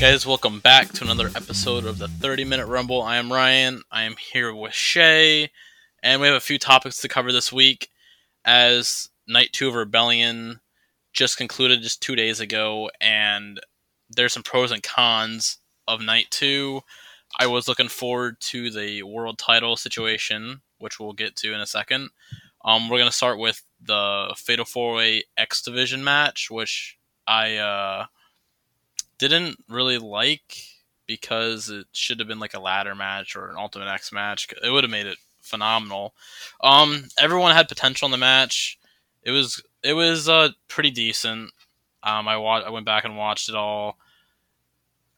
Guys, welcome back to another episode of the 30 Minute Rumble. I am Ryan. I am here with Shay, and we have a few topics to cover this week. As Night 2 of Rebellion just concluded just two days ago, and there's some pros and cons of Night 2. I was looking forward to the world title situation, which we'll get to in a second. Um, we're going to start with the Fatal 4 Way X Division match, which I uh, didn't really like because it should have been like a ladder match or an Ultimate X match. It would have made it phenomenal. Um, everyone had potential in the match. It was it was uh, pretty decent. Um, I wa- I went back and watched it all.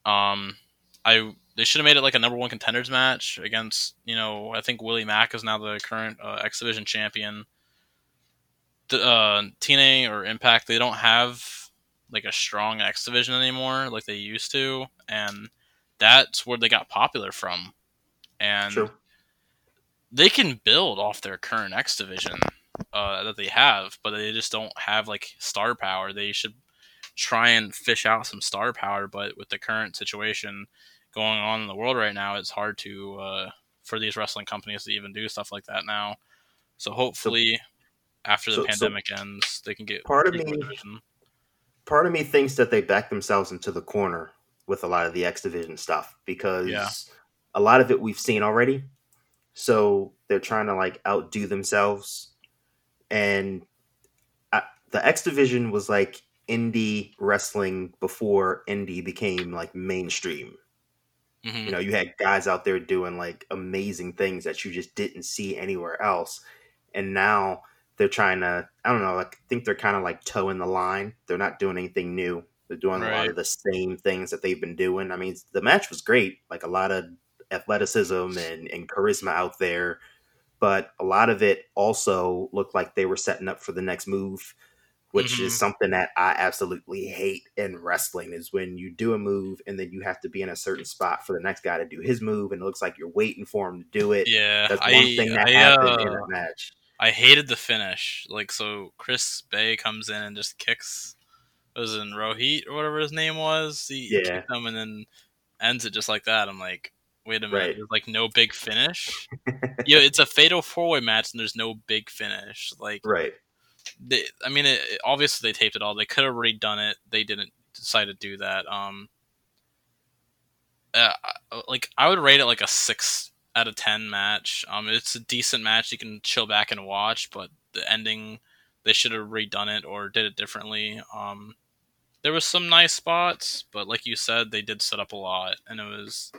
Um, I they should have made it like a number one contenders match against you know I think Willie Mack is now the current uh, X Division champion. The, uh, TNA or Impact they don't have like a strong X division anymore like they used to, and that's where they got popular from. And True. they can build off their current X division uh, that they have, but they just don't have like star power. They should try and fish out some star power, but with the current situation going on in the world right now, it's hard to uh, for these wrestling companies to even do stuff like that now. So hopefully, so, after the so, pandemic so ends, they can get part of me. Division part of me thinks that they back themselves into the corner with a lot of the X Division stuff because yeah. a lot of it we've seen already. So they're trying to like outdo themselves. And I, the X Division was like indie wrestling before indie became like mainstream. Mm-hmm. You know, you had guys out there doing like amazing things that you just didn't see anywhere else. And now they're trying to I don't know, like I think they're kind of like toeing the line. They're not doing anything new. They're doing right. a lot of the same things that they've been doing. I mean, the match was great, like a lot of athleticism and, and charisma out there, but a lot of it also looked like they were setting up for the next move, which mm-hmm. is something that I absolutely hate in wrestling is when you do a move and then you have to be in a certain spot for the next guy to do his move and it looks like you're waiting for him to do it. Yeah. That's one I, thing that I, happened uh, in a match. I hated the finish. Like, so Chris Bey comes in and just kicks, was in Rohit or whatever his name was. He yeah. kicked him and then ends it just like that. I'm like, wait a minute, right. there's like no big finish. yeah, it's a fatal four way match and there's no big finish. Like, right. They, I mean, it, obviously they taped it all. They could have redone it. They didn't decide to do that. Um, uh, like I would rate it like a six out of 10 match. Um, it's a decent match you can chill back and watch, but the ending, they should have redone it or did it differently. Um, there was some nice spots, but like you said, they did set up a lot, and it was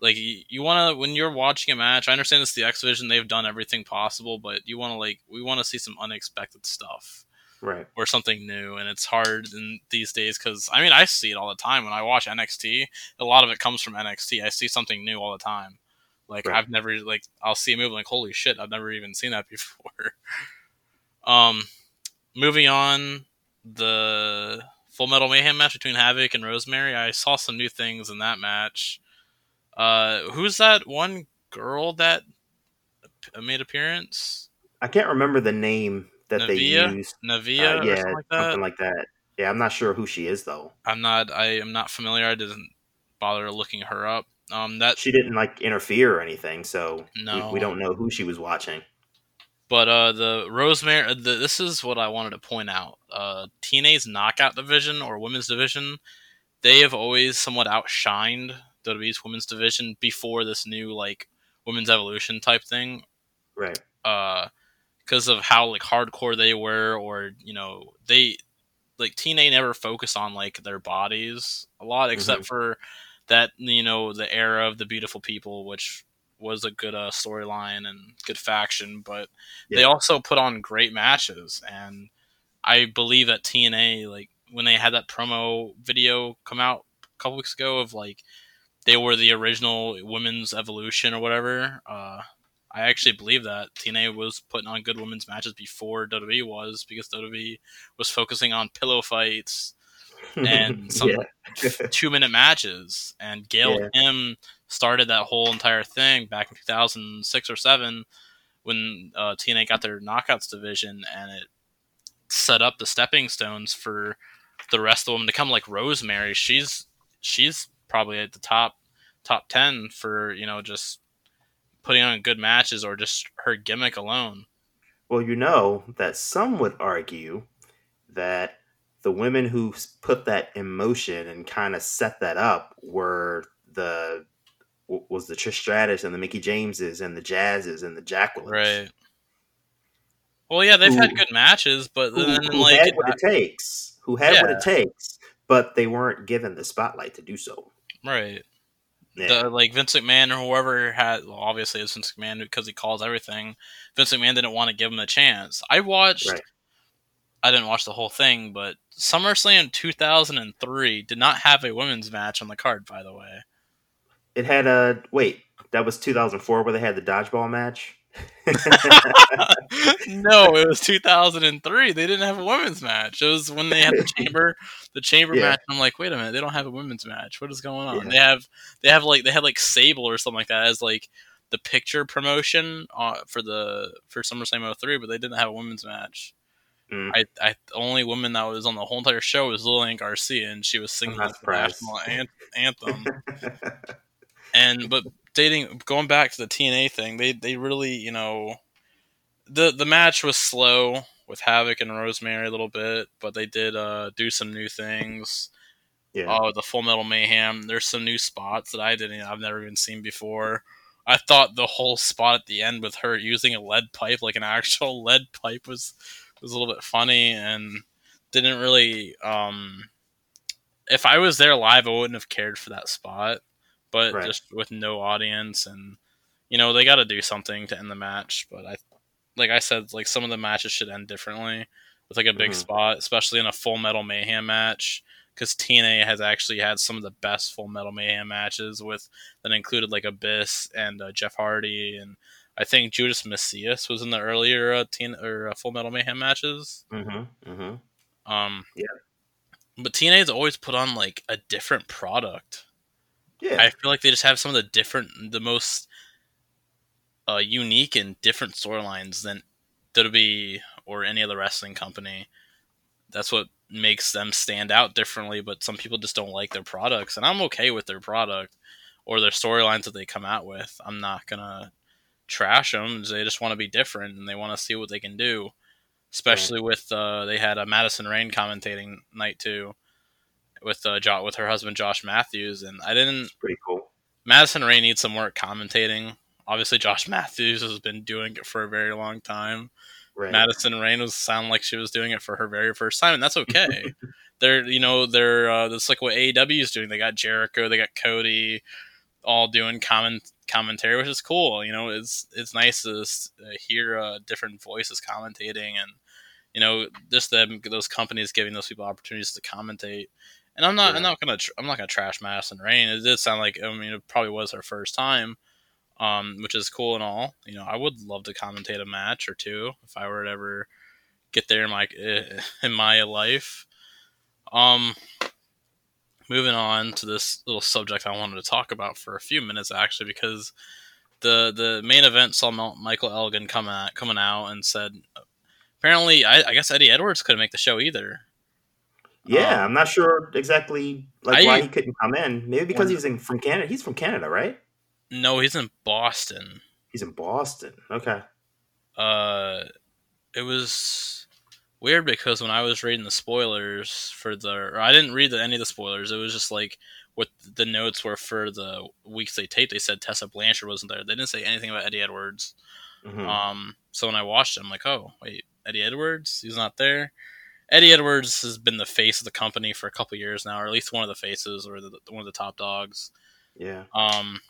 like you, you want to when you're watching a match. I understand it's the X Division; they've done everything possible, but you want to like we want to see some unexpected stuff, right, or something new. And it's hard in these days because I mean I see it all the time when I watch NXT. A lot of it comes from NXT. I see something new all the time. Like right. I've never like I'll see a move like holy shit I've never even seen that before. um, moving on the Full Metal Mayhem match between Havok and Rosemary. I saw some new things in that match. Uh, who's that one girl that made appearance? I can't remember the name that Nevaeh? they used. Nevaeh, uh, yeah, something like, something like that. Yeah, I'm not sure who she is though. I'm not. I am not familiar. I didn't bother looking her up. Um, that she didn't like interfere or anything, so no. we, we don't know who she was watching. But uh, the Rosemary, uh, the, this is what I wanted to point out. Uh, TNA's knockout division or women's division, they have always somewhat outshined WWE's women's division before this new like women's evolution type thing. Right. Uh, because of how like hardcore they were, or you know, they like TNA never focused on like their bodies a lot, except mm-hmm. for that you know the era of the beautiful people, which was a good uh, storyline and good faction, but yeah. they also put on great matches. And I believe that TNA, like when they had that promo video come out a couple weeks ago of like they were the original women's evolution or whatever. Uh, I actually believe that TNA was putting on good women's matches before WWE was because WWE was focusing on pillow fights and some yeah. two minute matches. And Gail yeah. Kim started that whole entire thing back in 2006 or 7 when uh, TNA got their knockouts division and it set up the stepping stones for the rest of them to come like Rosemary. She's she's probably at the top top ten for you know just putting on good matches or just her gimmick alone. Well, you know that some would argue that the women who put that in motion and kind of set that up were the was the Trish Stratus and the Mickie Jameses and the Jazzes and the Jacquelines. Right. Well, yeah, they've who, had good matches, but who, then who like had what it takes, who had yeah. what it takes, but they weren't given the spotlight to do so. Right. Yeah. The, like Vince McMahon or whoever had, well, obviously it's Vince McMahon because he calls everything. Vince McMahon didn't want to give him a chance. I watched. Right. I didn't watch the whole thing, but SummerSlam 2003 did not have a women's match on the card. By the way, it had a wait. That was 2004 where they had the dodgeball match. no, it was 2003. They didn't have a women's match. It was when they had the chamber, the chamber yeah. match. I'm like, wait a minute, they don't have a women's match. What is going on? Yeah. They have, they have like, they had like Sable or something like that as like the picture promotion uh, for the for SummerSlam 03, but they didn't have a women's match. Mm. I, I, the only woman that was on the whole entire show was Lillian Garcia, and she was singing the national anthem. and but dating going back to the TNA thing, they they really you know the the match was slow with Havok and Rosemary a little bit, but they did uh, do some new things. Yeah. Oh, the Full Metal Mayhem. There's some new spots that I didn't. I've never even seen before. I thought the whole spot at the end with her using a lead pipe, like an actual lead pipe, was was a little bit funny and didn't really. Um, if I was there live, I wouldn't have cared for that spot but right. just with no audience and you know they got to do something to end the match. But I, like I said, like some of the matches should end differently with like a big mm-hmm. spot, especially in a Full Metal Mayhem match. Because TNA has actually had some of the best Full Metal Mayhem matches with that included like Abyss and uh, Jeff Hardy and I think Judas Mesias was in the earlier uh, teen or uh, Full Metal Mayhem matches. Mm-hmm. Mm-hmm. Um, yeah. But TNA's always put on like a different product. Yeah. I feel like they just have some of the different, the most uh, unique and different storylines than WWE or any other wrestling company. That's what makes them stand out differently, but some people just don't like their products, and I'm okay with their product or their storylines that they come out with. I'm not gonna trash them. They just want to be different and they want to see what they can do. Especially with uh, they had a Madison Rayne commentating night too with uh, jo- with her husband Josh Matthews, and I didn't. It's pretty cool. Madison Rayne needs some work commentating. Obviously, Josh Matthews has been doing it for a very long time. Right. Madison Rayne was sound like she was doing it for her very first time, and that's okay. they're you know they're uh, that's like what AEW is doing. They got Jericho, they got Cody, all doing comment commentary, which is cool. You know, it's it's nice to uh, hear uh, different voices commentating, and you know just them those companies giving those people opportunities to commentate. And I'm not, yeah. I'm not gonna, tr- I'm not gonna trash Madison Rayne. It did sound like, I mean, it probably was her first time, um, which is cool and all. You know, I would love to commentate a match or two if I were to ever get there in my in my life. Um, moving on to this little subject I wanted to talk about for a few minutes actually because the the main event saw Michael Elgin coming out, coming out and said apparently I, I guess Eddie Edwards couldn't make the show either. Yeah, um, I'm not sure exactly like I, why he couldn't come in. Maybe because he's in from Canada. He's from Canada, right? No, he's in Boston. He's in Boston. Okay. Uh, it was weird because when I was reading the spoilers for the, I didn't read the, any of the spoilers. It was just like what the notes were for the weeks they taped. They said Tessa Blanchard wasn't there. They didn't say anything about Eddie Edwards. Mm-hmm. Um, so when I watched it, I'm like, oh wait, Eddie Edwards, he's not there. Eddie Edwards has been the face of the company for a couple years now, or at least one of the faces, or the, one of the top dogs. Yeah. Um.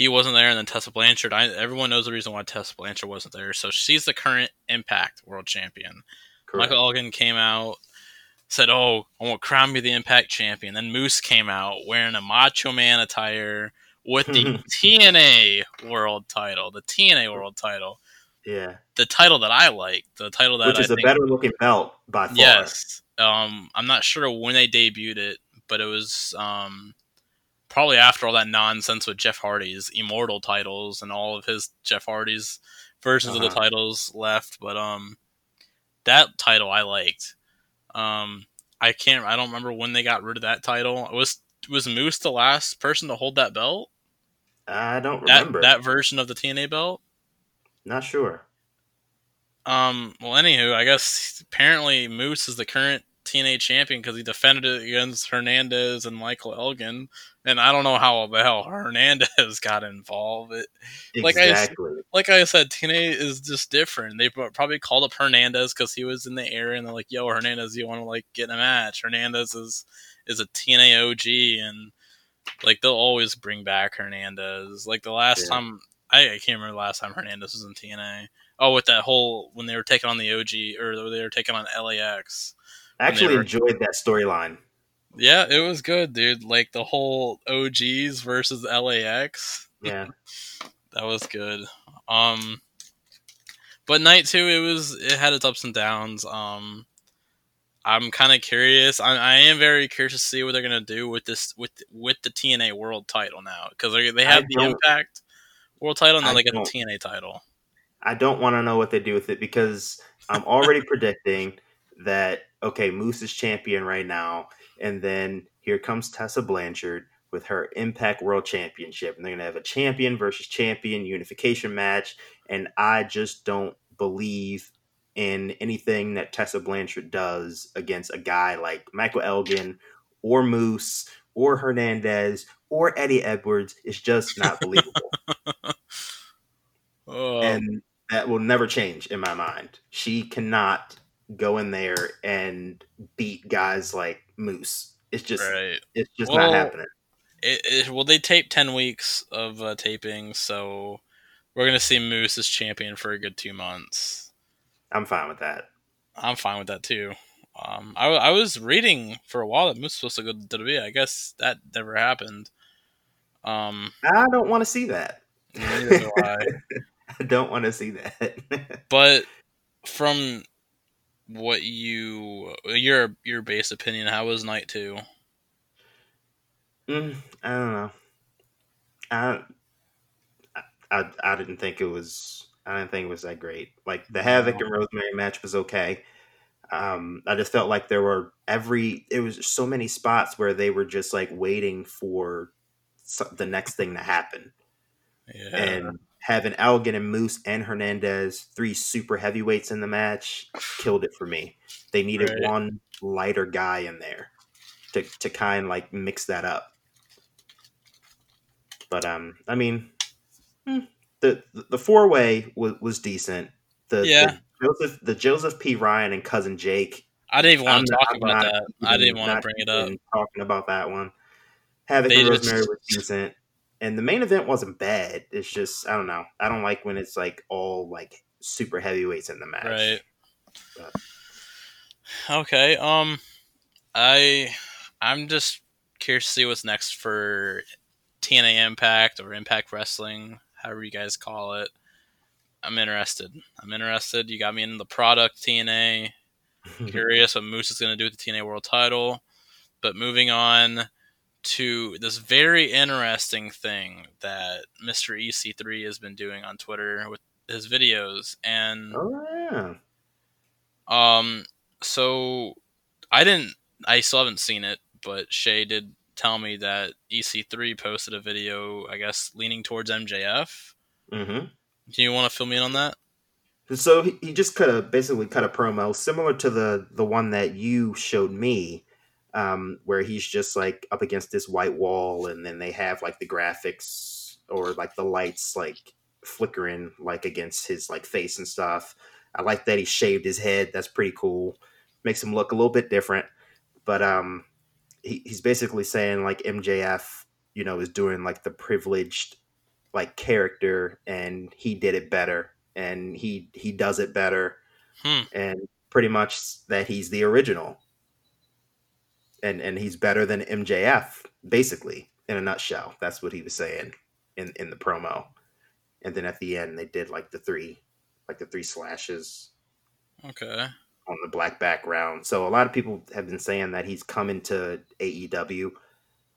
He wasn't there, and then Tessa Blanchard. I, everyone knows the reason why Tessa Blanchard wasn't there. So she's the current Impact World Champion. Correct. Michael Elgin came out, said, "Oh, I want crown me the Impact Champion." Then Moose came out wearing a Macho Man attire with the TNA World Title, the TNA World Title. Yeah. The title that I like, the title that which is I a think, better looking belt by far. Yes. Um, I'm not sure when they debuted it, but it was um, probably after all that nonsense with Jeff Hardy's immortal titles and all of his Jeff Hardy's versions uh-huh. of the uh-huh. titles left. But um, that title I liked. Um, I can't. I don't remember when they got rid of that title. Was was Moose the last person to hold that belt? I don't That remember. that version of the TNA belt. Not sure. Um. Well, anywho, I guess apparently Moose is the current TNA champion because he defended it against Hernandez and Michael Elgin, and I don't know how the hell Hernandez got involved. It, Like I Exactly. like I said, TNA is just different. They probably called up Hernandez because he was in the area, and they're like, "Yo, Hernandez, you want to like get in a match?" Hernandez is is a TNA OG, and like they'll always bring back Hernandez. Like the last Yeah. time, I, I can't remember the last time Hernandez was in TNA. Oh, with that whole when they were taking on the OG or they were taking on LAX. I actually were- enjoyed that storyline. Yeah, it was good, dude. Like the whole OGs versus LAX. Yeah. that was good. Um, but night two, it was it had its ups and downs. Um, I'm kind of curious. I, I am very curious to see what they're gonna do with this with with the TNA World Title now because they, they I have the Impact World Title and then I they get the TNA title. I don't want to know what they do with it because I'm already predicting that okay, Moose is champion right now, and then here comes Tessa Blanchard with her Impact World Championship, and they're gonna have a champion versus champion unification match, and I just don't believe in anything that Tessa Blanchard does against a guy like Michael Elgin or Moose or Hernandez or Eddie Edwards. It's just not believable Oh, and that will never change in my mind. She cannot go in there and beat guys like Moose. It's just right. it's just Well, not happening. It, it, well, they taped ten weeks of uh, taping, so we're gonna see Moose as champion for a good two months. I'm fine with that. I'm fine with that too. Um, I, I was reading for a while that Moose was supposed to go to WWE. I guess that never happened. Um, I don't want to see that. neither do I. I don't want to see that. But from what you your your base opinion, how was night two? Mm, I don't know. I, I I didn't think it was. I didn't think it was that great. Like the Havok and Rosemary match was okay. Um, I just felt like there were every. It was so many spots where they were just like waiting for the next thing to happen, Yeah, and having Elgin and Moose and Hernandez, three super heavyweights in the match, killed it for me. They needed Right. one lighter guy in there to to kind of like mix that up. But um, I mean, hmm, the the four way was, was decent. The, Yeah. the Joseph the Joseph P Ryan and cousin Jake. I didn't even want I'm to talk I'm about not that. I didn't want to bring it up. Talking about that one, Havok They and just- Rosemary was decent, and the main event wasn't bad. It's just I don't know. I don't like when it's like all like super heavyweights in the match. Right. But- Okay. Um, I I'm just curious to see what's next for TNA Impact or Impact Wrestling, however you guys call it. I'm interested. I'm interested. You got me in the product TNA. Curious what Moose is going to do with the TNA World Title. But moving on to this very interesting thing that Mr. EC3 has been doing on Twitter with his videos, and oh yeah. um, so I didn't. I still haven't seen it, but Shay did tell me that EC3 posted a video. I guess leaning towards MJF. hmm Do you want to fill me in on that? So he, he just cut a basically cut a promo similar to the the one that you showed me, um, where he's just like up against this white wall, and then they have like the graphics or like the lights like flickering like against his like face and stuff. I like that he shaved his head. That's pretty cool. Makes him look a little bit different. But um, he, he's basically saying like MJF, you know, is doing like the privileged like character, and he did it better, and he he does it better, Hmm. and pretty much that he's the original, and and he's better than MJF, basically in a nutshell. That's what he was saying in in the promo, and then at the end they did like the three, like the three slashes Okay. on the black background. So a lot of people have been saying that he's coming to AEW,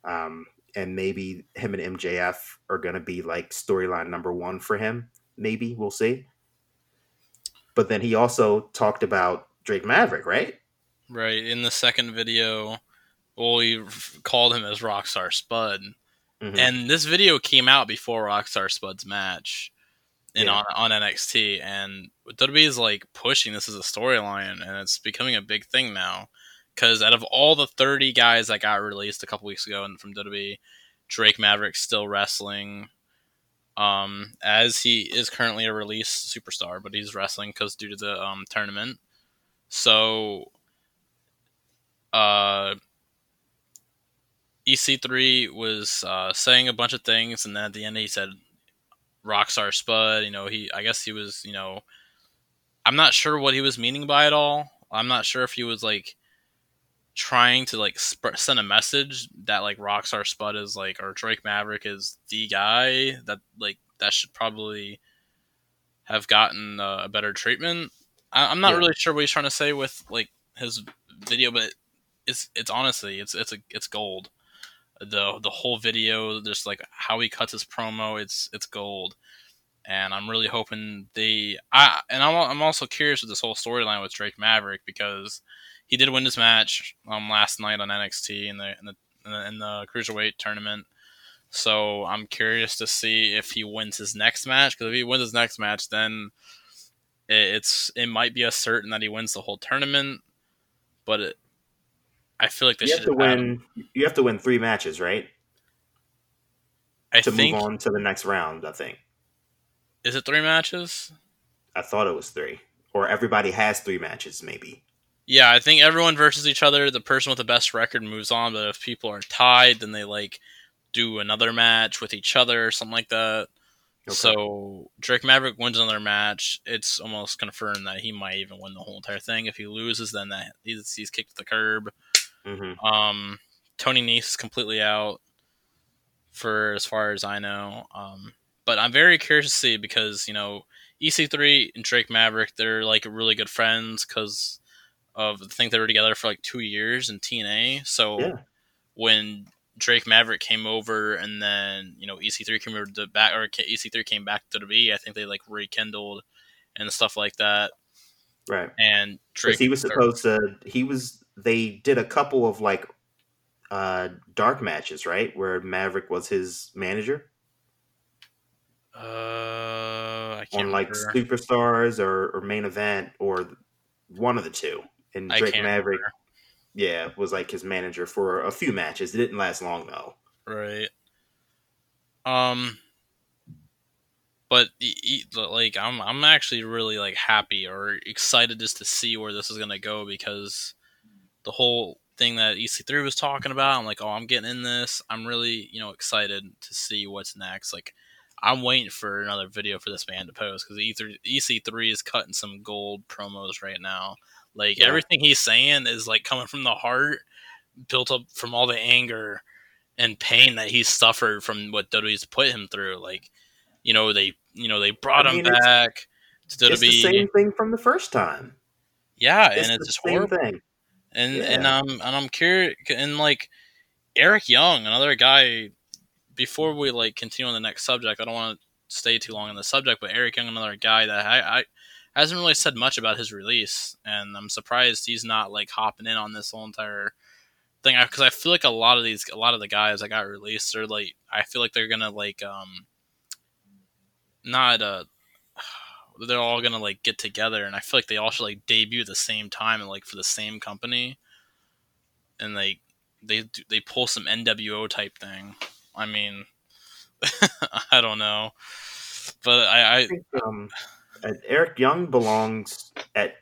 um, and maybe him and MJF are going to be like storyline number one for him. Maybe we'll see. But then he also talked about Drake Maverick, right? Right. In the second video, well, we called him as Rockstar Spud. Mhm. And this video came out before Rockstar Spud's match in Yeah. on, on NXT. And WWE is like pushing this as a storyline, and it's becoming a big thing now. Because out of all the 30 guys that got released a couple weeks ago and from WWE, Drake Maverick's still wrestling. Um, as he is currently a release superstar, but he's wrestling because due to the um, tournament. So, uh, EC3 was uh, saying a bunch of things, and then at the end he said Rockstar Spud. You know, he I guess he was, you know, I'm not sure what he was meaning by it all. I'm not sure if he was like trying to like sp- send a message that like Rockstar Spud is like or Drake Maverick is the guy that like that should probably have gotten uh, a better treatment. I- I'm not Yeah. really sure what he's trying to say with like his video, but it's it's honestly it's it's a it's gold. The the whole video, just like how he cuts his promo, it's it's gold. And I'm really hoping they. I and I'm I'm also curious with this whole storyline with Drake Maverick because he did win this match um last night on NXT in the in the in the, in the cruiserweight tournament. So I'm curious to see if he wins his next match. Because if he wins his next match, then it's it might be a certain that he wins the whole tournament. But it, I feel like they you should have to have had him- win. You have to win three matches, right, I to think move on to the next round. I think. is it three matches? I thought it was three, or everybody has three matches, maybe. Yeah, I think everyone versus each other. The person with the best record moves on. But if people are tied, then they like do another match with each other or something like that. Okay. So Drake Maverick wins another match. It's almost confirmed that he might even win the whole entire thing. If he loses, then that he's, he's kicked to the curb. Hmm Um, Tony Nese is completely out for as far as I know. Um, but I'm very curious to see because you know EC3 and Drake Maverick they're like really good friends because of the thing they were together for like two years in TNA. So Yeah. when Drake Maverick came over and then you know EC3 came over to back or EC3 came back to WWE, I think they like rekindled and stuff like that. Right. And Drake Because he was supposed to. He was. They did a couple of like uh dark matches, right, where Maverick was his manager uh, on like remember. superstars or, or main event or one of the two. And Drake Maverick, remember. yeah, was like his manager for a few matches. It didn't last long though. Right. Um. But like, I'm I'm actually really like happy or excited just to see where this is gonna go because the whole thing that EC3 was talking about, I'm like, oh, I'm getting in this. I'm really you know excited to see what's next. Like, I'm waiting for another video for this man to post because E3 EC3 is cutting some gold promos right now. Like Yeah. everything he's saying is like coming from the heart, built up from all the anger and pain that he's suffered from what WWE's put him through. Like, you know, they you know they brought I him mean, it's- back to It's the same thing from the first time. yeah, It's and it's the just same horrible. thing. And Yeah. and um and I'm curious and like Eric Young, another guy. Before we like continue on the next subject, I don't want to stay too long on the subject, but Eric Young, another guy that I, I hasn't really said much about his release, and I'm surprised he's not like hopping in on this whole entire thing because I feel like a lot of these, a lot of the guys that got released are like, I feel like they're gonna like um not uh they're all gonna like get together and I feel like they all should like debut at the same time and like for the same company and like they they pull some NWO type thing. I mean, I don't know, but I, I I think um, uh, Eric Young belongs at,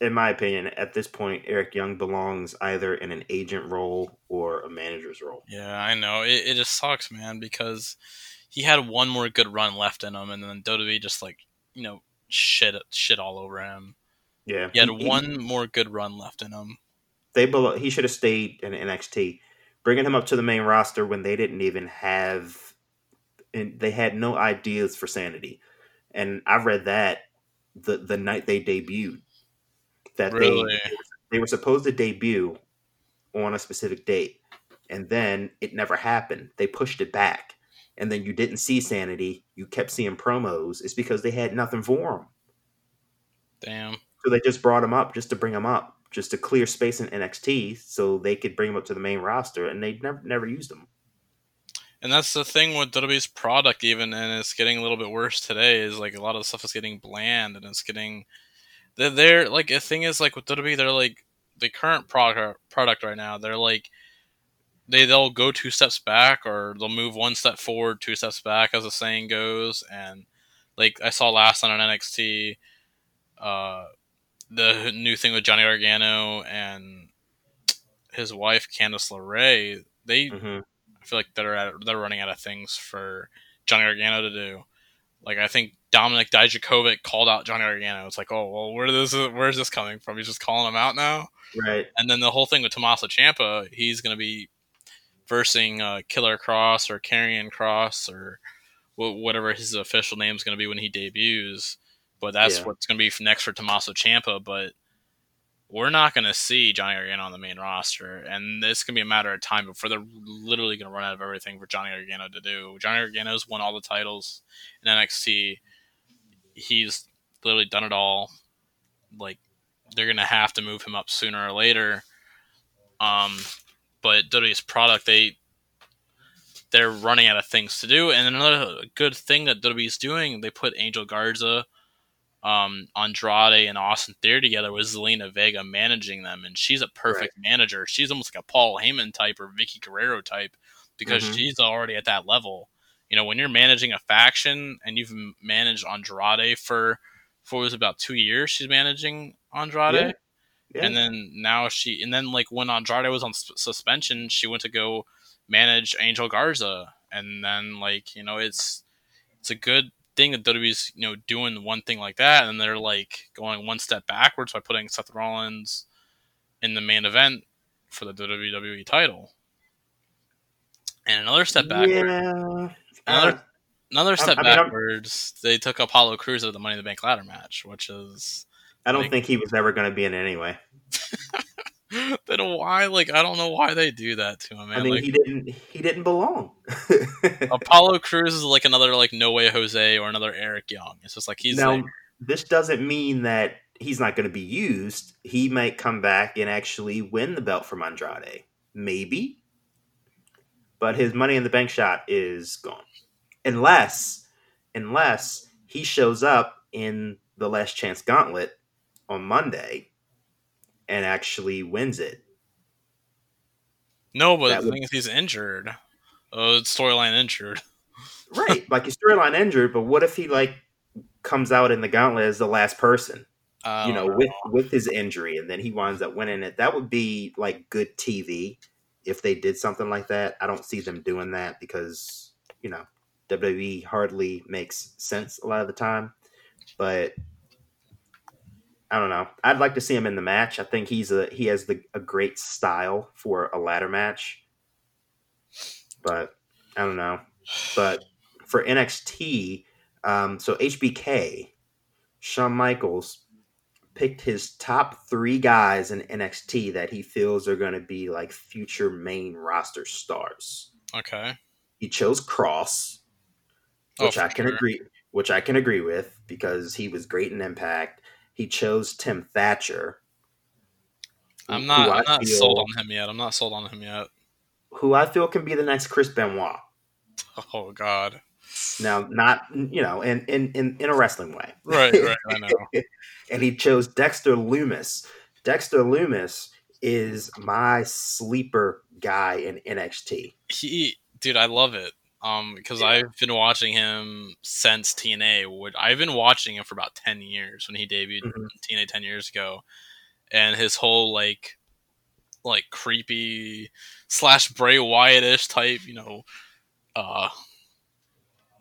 in my opinion, at this point, Eric Young belongs either in an agent role or a manager's role. yeah I know it, it just sucks, man, because he had one more good run left in him, and then WWE just like you know shit shit all over him. Yeah, He had He- he- one more good run left in him. they belo- he should have stayed in NXT. Bringing him up to the main roster when they didn't even have, and they had no ideas for sanity. And I read that the the night they debuted that Really? they they were supposed to debut on a specific date, and then it never happened. They pushed it back, and then you didn't see sanity. You kept seeing promos. It's because they had nothing for him. Damn. So they just brought him up just to bring him up. just to clear space in NXT so they could bring him up to the main roster, and they never never used him. And that's the thing with WWE's product, even, and it's getting a little bit worse today. Is like a lot of the stuff is getting bland, and it's getting they're, they're like the thing is like with WWE, they're like the current product product right now. They're like they they'll go two steps back or they'll move one step forward, two steps back, as the saying goes. And like I saw last on an NXT, uh, the new thing with Johnny Gargano and his wife Candice LeRae, they Mm-hmm. I feel like they're at, they're running out of things for Johnny Gargano to do. Like I think Dominik Dijakovic called out Johnny Gargano. It's like, oh well, where this where's this coming from? He's just calling him out now. Right. And then the whole thing with Tommaso Ciampa, he's going to be versing uh, Killer Kross or Karrion Kross or wh- whatever his official name is going to be when he debuts. But that's Yeah. what's going to be next for Tommaso Ciampa. But we're not going to see Johnny Gargano on the main roster, and it's going to be a matter of time before they're literally going to run out of everything for Johnny Gargano to do. Johnny Gargano's won all the titles in NXT. He's literally done it all. Like they're going to have to move him up sooner or later. Um, but WWE's product, they they're running out of things to do. And another good thing that WWE's doing, they put Angel Garza, um, Andrade, and Austin Theory together with Zelina Vega managing them, and she's a perfect manager. She's almost like a Paul Heyman type or Vickie Guerrero type because Mhm. she's already at that level. You know, when you're managing a faction and you've managed Andrade for for was about two years, she's managing Andrade. Yeah. Yeah. And then now she, and then like when Andrade was on s- suspension, she went to go manage Angel Garza, and then like you know it's it's a good thing that WWE's you know doing one thing like that, and they're like going one step backwards by putting Seth Rollins in the main event for the WWE title, and another step backwards. Yeah. Another- Uh, Another step I mean, I'm- backwards. They took Apollo Crews at the Money in the Bank ladder match, which is I don't Like- think he was ever going to be in it anyway. then why? Like I don't know why they do that to him. Man. I mean, like, he didn't. He didn't belong. Apollo Crews is like another like No Way Jose or another Eric Young. It's just like he's now, like this doesn't mean that he's not going to be used. He might come back and actually win the belt from Andrade, maybe. But his Money in the Bank shot is gone, unless, unless he shows up in the Last Chance Gauntlet on Monday and actually wins it. no, but that the would- thing is he's injured. Oh, storyline injured. Right, like his storyline injured, but what if he like comes out in the Gauntlet as the last person? You know, with oh. with his injury, and then he winds up winning it. That would be like good TV if they did something like that. I don't see them doing that because you know WWE hardly makes sense a lot of the time. But I don't know. I'd like to see him in the match. I think he's a he has the a great style for a ladder match. But I don't know. But for NXT, um, so HBK, Shawn Michaels picked his top three guys in NXT that he feels are going to be like future main roster stars. okay. He chose Kross, Oh, which I can sure. agree, which I can agree with because he was great in Impact. He chose Tim Thatcher. I'm not. I'm not feel- sold on him yet. I'm not sold on him yet. Who I feel can be the next Chris Benoit. Oh God. Now, not you know, in in in, in a wrestling way. Right. Right. I know. and he chose Dexter Lumis. Dexter Lumis is my sleeper guy in NXT. he dude i love it um because Yeah. i've been watching him since tna would i've been watching him for about 10 years when he debuted Mhm. in tna 10 years ago. And his whole like like creepy slash bray wyatt-ish type you know uh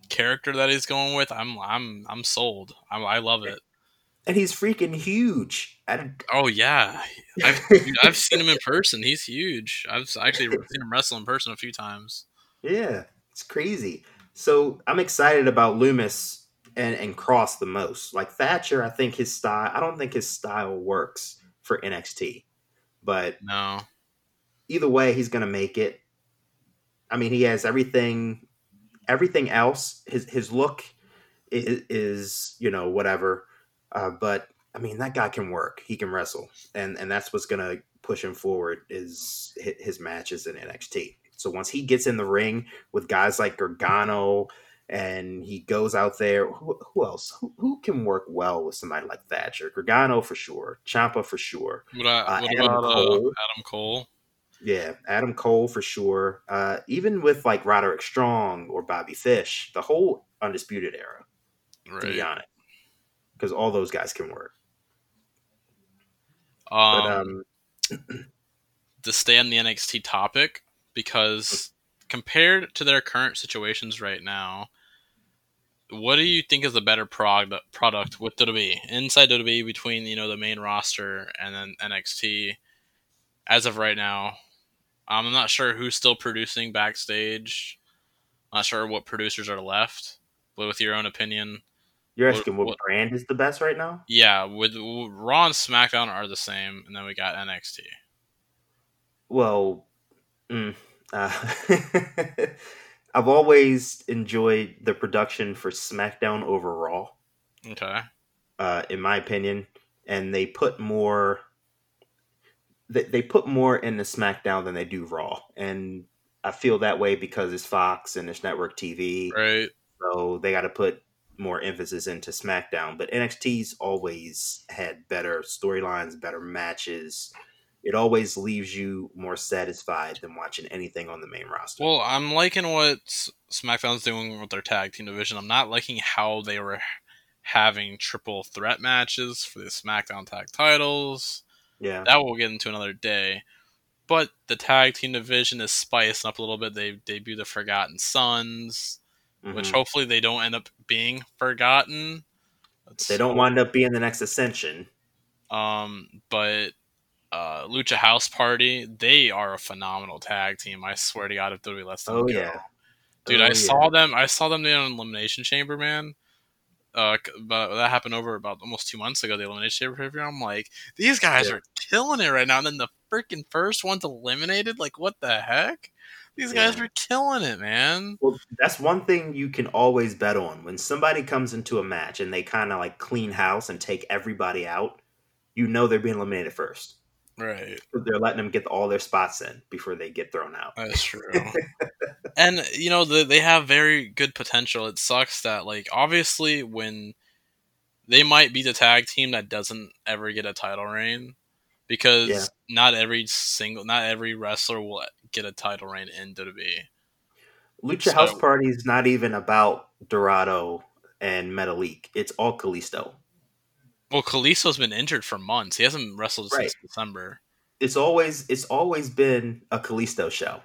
character that he's going with i'm i'm i'm sold. I'm, i love it. And he's freaking huge. Oh yeah. I've, I've seen him in person. He's huge. I've actually seen him wrestle in person a few times. Yeah, it's crazy. So I'm excited about Lumis and, and Kross the most. Like Thatcher, I think his style, I don't think his style works for NXT. But no either way, he's going to make it. I mean, he has everything, everything else. His his look is, is you know whatever, uh, but I mean, that guy can work. He can wrestle, and and that's what's gonna push him forward is his matches in NXT. So once he gets in the ring with guys like Gargano, and he goes out there, who, who else? Who, who, can work well with somebody like Thatcher? Gargano for sure, Ciampa for sure. What, uh, what Adam about uh, Cole. Uh, Adam Cole? Yeah, Adam Cole for sure. Uh, even with like Roderick Strong or Bobby Fish, the whole Undisputed era, right. to be honest, because all those guys can work. Um, but, um to stay on the NXT topic, because compared to their current situations right now, what do you think is the better product product with WWE inside WWE between you know the main roster and then NXT? As of right now, I'm not sure who's still producing backstage. Not sure what producers are left. But with your own opinion, you're asking what, what, brand is the best right now? Yeah, with, with Raw and SmackDown are the same, and then we got NXT. Well, mm, uh, I've always enjoyed the production for SmackDown over Raw. Okay. Uh, in my opinion, and they put more. They, they put more into SmackDown than they do Raw, and I feel that way because it's Fox and it's network TV. Right. So they got to put more emphasis into SmackDown. But NXT's always had better storylines, better matches, it always leaves you more satisfied than watching anything on the main roster. Well, I'm liking what SmackDown's doing with their tag team division. I'm not liking how they were having triple threat matches for the SmackDown tag titles. Yeah. That we'll get into another day. But the tag team division is spicing up a little bit. They debut the Forgotten Sons, mm-hmm. which hopefully they don't end up being forgotten. That's they don't wind up being the next Ascension. Um, but uh, Lucha House Party, they are a phenomenal tag team. I swear to God, if WWE lets them oh, go, yeah. dude, oh, I yeah. saw them. I saw them in an Elimination Chamber, man. Uh, but that happened over about almost two months ago. The Elimination Chamber preview. I'm like, these guys yeah. are killing it right now. And then the freaking first one's eliminated. Like, what the heck? These guys are killing it, man. Well, that's one thing you can always bet on. When somebody comes into a match and they kind of like clean house and take everybody out, you know they're being eliminated first. Right. They're letting them get all their spots in before they get thrown out. That's true. and you know the, they have very good potential. It sucks that like obviously when they might be the tag team that doesn't ever get a title reign because yeah. not every single not every wrestler will get a title reign in WWE. Lucha so, House Party is not even about Dorado and Metalik. It's all Kalisto. Well, Kalisto's been injured for months. He hasn't wrestled right. since December. It's always it's always been a Kalisto show.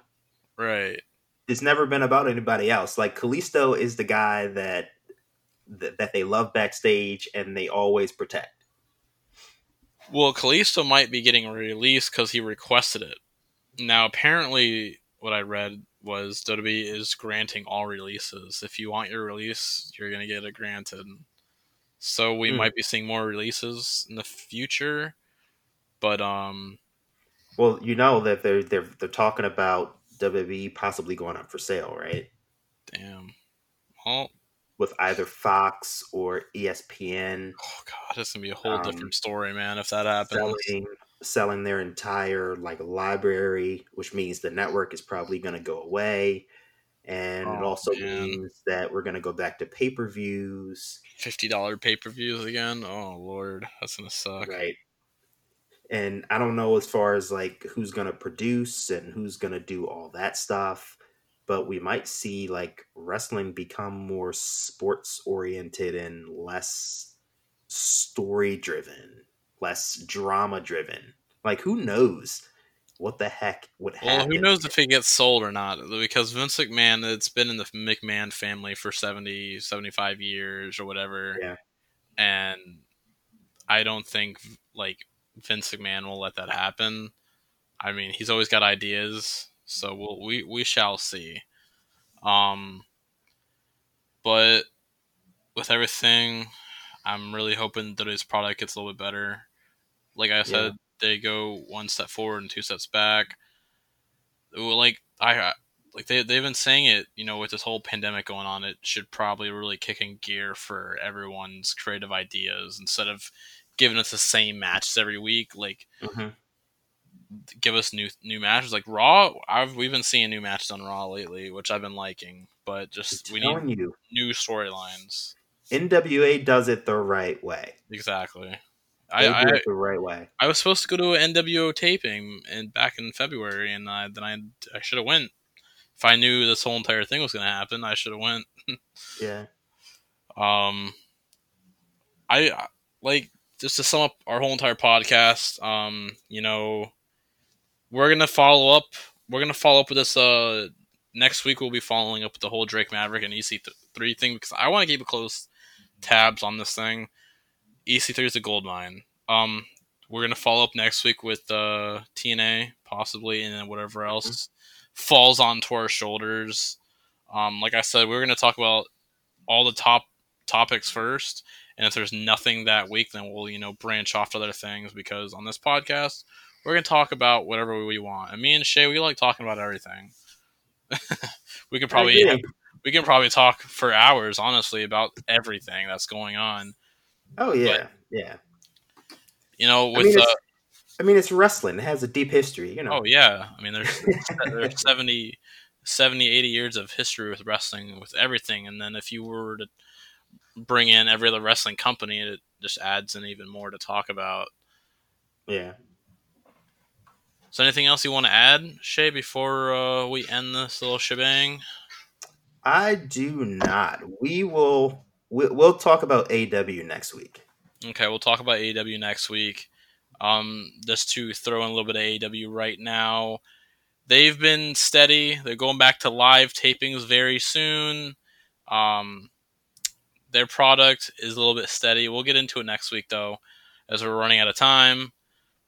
Right. It's never been about anybody else. Like Kalisto is the guy that that, that they love backstage and they always protect. Well, Kalisto might be getting released because he requested it. Now, apparently, what I read was WWE is granting all releases. If you want your release, you're going to get it granted. So we mm. might be seeing more releases in the future. But um well, you know that they're they're they're talking about WWE possibly going up for sale, right? Damn. Well, with either Fox or ESPN. Oh god, it's gonna be a whole um, different story, man. If that happens, selling, selling their entire like library, which means the network is probably gonna go away and oh, it also man. means that we're going to go back to pay per views. Fifty dollar pay per views again. Oh lord, that's gonna suck. Right. And I don't know as far as like who's going to produce and who's going to do all that stuff, but we might see like wrestling become more sports oriented and less story driven, less drama driven. Like who knows? What the heck would happen? Well, who knows if he gets sold or not? Because Vince McMahon, it's been in the McMahon family for 70, 75 years or whatever. Yeah. And I don't think like Vince McMahon will let that happen. I mean, he's always got ideas, so we'll, we we shall see. Um, but with everything, I'm really hoping that his product gets a little bit better. Like I said, they go one step forward and two steps back. Like I like they they've been saying it, you know, with this whole pandemic going on, it should probably really kick in gear for everyone's creative ideas instead of giving us the same matches every week. Like hmm give us new new matches. Like Raw, I've we've been seeing new matches on Raw lately, which I've been liking. But just we need you, new storylines. NWA does it the right way. Exactly. I, I it the right way. I was supposed to go to an NWA taping and back in February, and I, then I I should have went. If I knew this whole entire thing was going to happen, I should have went. Yeah. Um, I I- like just to sum up our whole entire podcast. Um, you know, we're gonna follow up. We're gonna follow up with this. Uh, next week we'll be following up with the whole Drake Maverick and EC3 thing because I want to keep a close tabs on this thing. EC3 is a gold mine. Um, we're gonna follow up next week with uh, TNA possibly, and then whatever else falls onto our shoulders. Um, like I said, we're gonna talk about all the top topics first, and if there's nothing that week, then we'll you know branch off to other things because on this podcast we're gonna talk about whatever we want. And me and Shay, we like talking about everything. we could probably we can probably talk for hours, honestly, about everything that's going on. Oh yeah, yeah. You know, I with mean, uh, I mean, it's wrestling. It has a deep history. You know. oh yeah, I mean, there's there's 70, 70, 80 years of history with wrestling, with everything, and then if you were to bring in every other wrestling company, it just adds in even more to talk about. Yeah. So, anything else you want to add, Shay, before uh, we end this little shebang? I do not. We will. We- We'll talk about AEW next week. Okay, we'll talk about AEW next week. Um, just to throw in a little bit of AEW right now, they've been steady. They're going back to live tapings very soon. Um, their product is a little bit steady. We'll get into it next week though, as we're running out of time.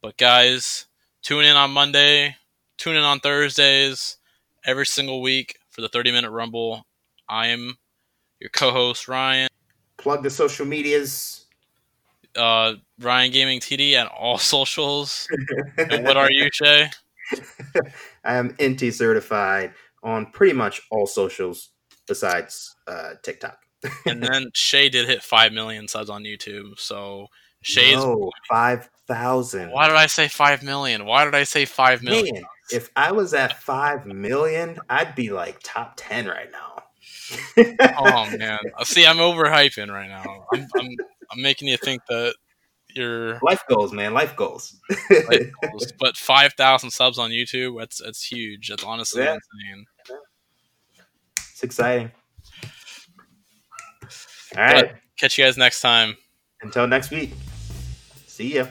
But guys, tune in on Monday. Tune in on Thursdays every single week for the 30 minute rumble. I am your co-host Ryan. Plug the social medias. uh, Ryan Gaming TD on all socials. and what are you, Shay? I am NT certified on pretty much all socials besides uh, TikTok. And then Shay did hit five million subs on YouTube. So Shay's. no, five thousand. Why did I say five million? Why did I say five million? Man, if I was at five million, I'd be like top ten right now. Oh man, Uh, see, I'm overhyping right now. I'm, I'm, I'm making you think that you're. Life goals, man. Life goals. life goals. But five thousand subs on YouTube, that's that's huge. That's honestly Yeah. insane. it's exciting. All right. Catch you guys next time. Until next week. See ya.